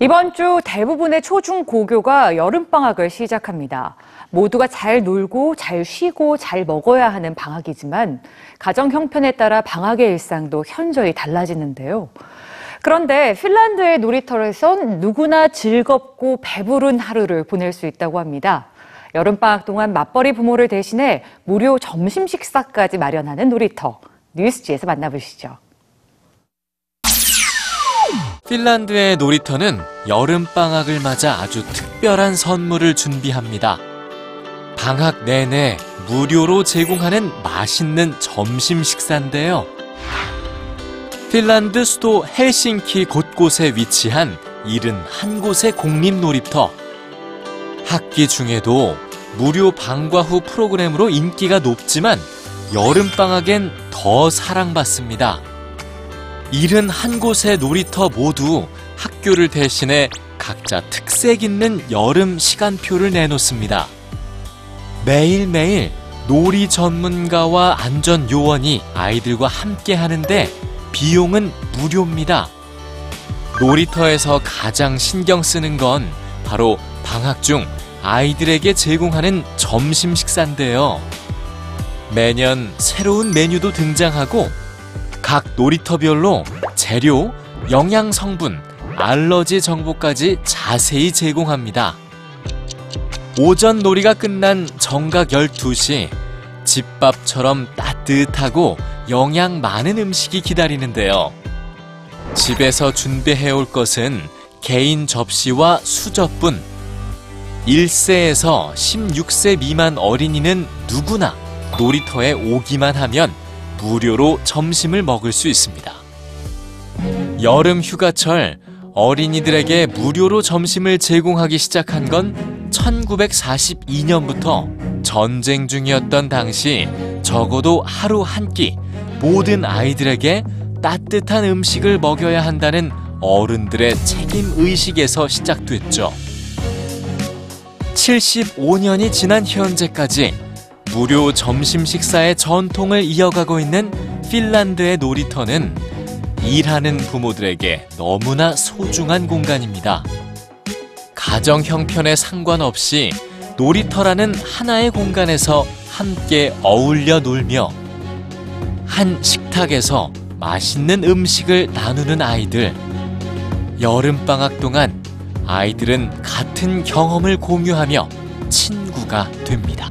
이번 주 대부분의 초중 고교가 여름방학을 시작합니다. 모두가 잘 놀고 잘 쉬고 잘 먹어야 하는 방학이지만 가정 형편에 따라 방학의 일상도 현저히 달라지는데요. 그런데 핀란드의 놀이터에선 누구나 즐겁고 배부른 하루를 보낼 수 있다고 합니다. 여름방학 동안 맞벌이 부모를 대신해 무료 점심 식사까지 마련하는 놀이터. 뉴스지에서 만나보시죠. 핀란드의 놀이터는 여름방학을 맞아 아주 특별한 선물을 준비합니다. 방학 내내 무료로 제공하는 맛있는 점심 식사인데요. 핀란드 수도 헬싱키 곳곳에 위치한 71곳의 공립놀이터. 학기 중에도 무료 방과 후 프로그램으로 인기가 높지만 여름방학엔 더 사랑받습니다. 71곳의 놀이터 모두 학교를 대신해 각자 특색 있는 여름 시간표를 내놓습니다. 매일매일 놀이 전문가와 안전 요원이 아이들과 함께 하는데 비용은 무료입니다. 놀이터에서 가장 신경 쓰는 건 바로 방학 중 아이들에게 제공하는 점심 식사인데요. 매년 새로운 메뉴도 등장하고 각 놀이터별로 재료, 영양 성분, 알러지 정보까지 자세히 제공합니다. 오전 놀이가 끝난 정각 12시 집밥처럼 따뜻하고 영양 많은 음식이 기다리는데요. 집에서 준비해 올 것은 개인 접시와 수저뿐. 1세에서 16세 미만 어린이는 누구나 놀이터에 오기만 하면 무료로 점심을 먹을 수 있습니다. 여름 휴가철 어린이들에게 무료로 점심을 제공하기 시작한 건 1942년부터 전쟁 중이었던 당시 적어도 하루 한 끼 모든 아이들에게 따뜻한 음식을 먹여야 한다는 어른들의 책임 의식에서 시작됐죠. 75년이 지난 현재까지 무료 점심 식사의 전통을 이어가고 있는 핀란드의 놀이터는 일하는 부모들에게 너무나 소중한 공간입니다. 가정 형편에 상관없이 놀이터라는 하나의 공간에서 함께 어울려 놀며 한 식탁에서 맛있는 음식을 나누는 아이들. 여름방학 동안 아이들은 같은 경험을 공유하며 친구가 됩니다.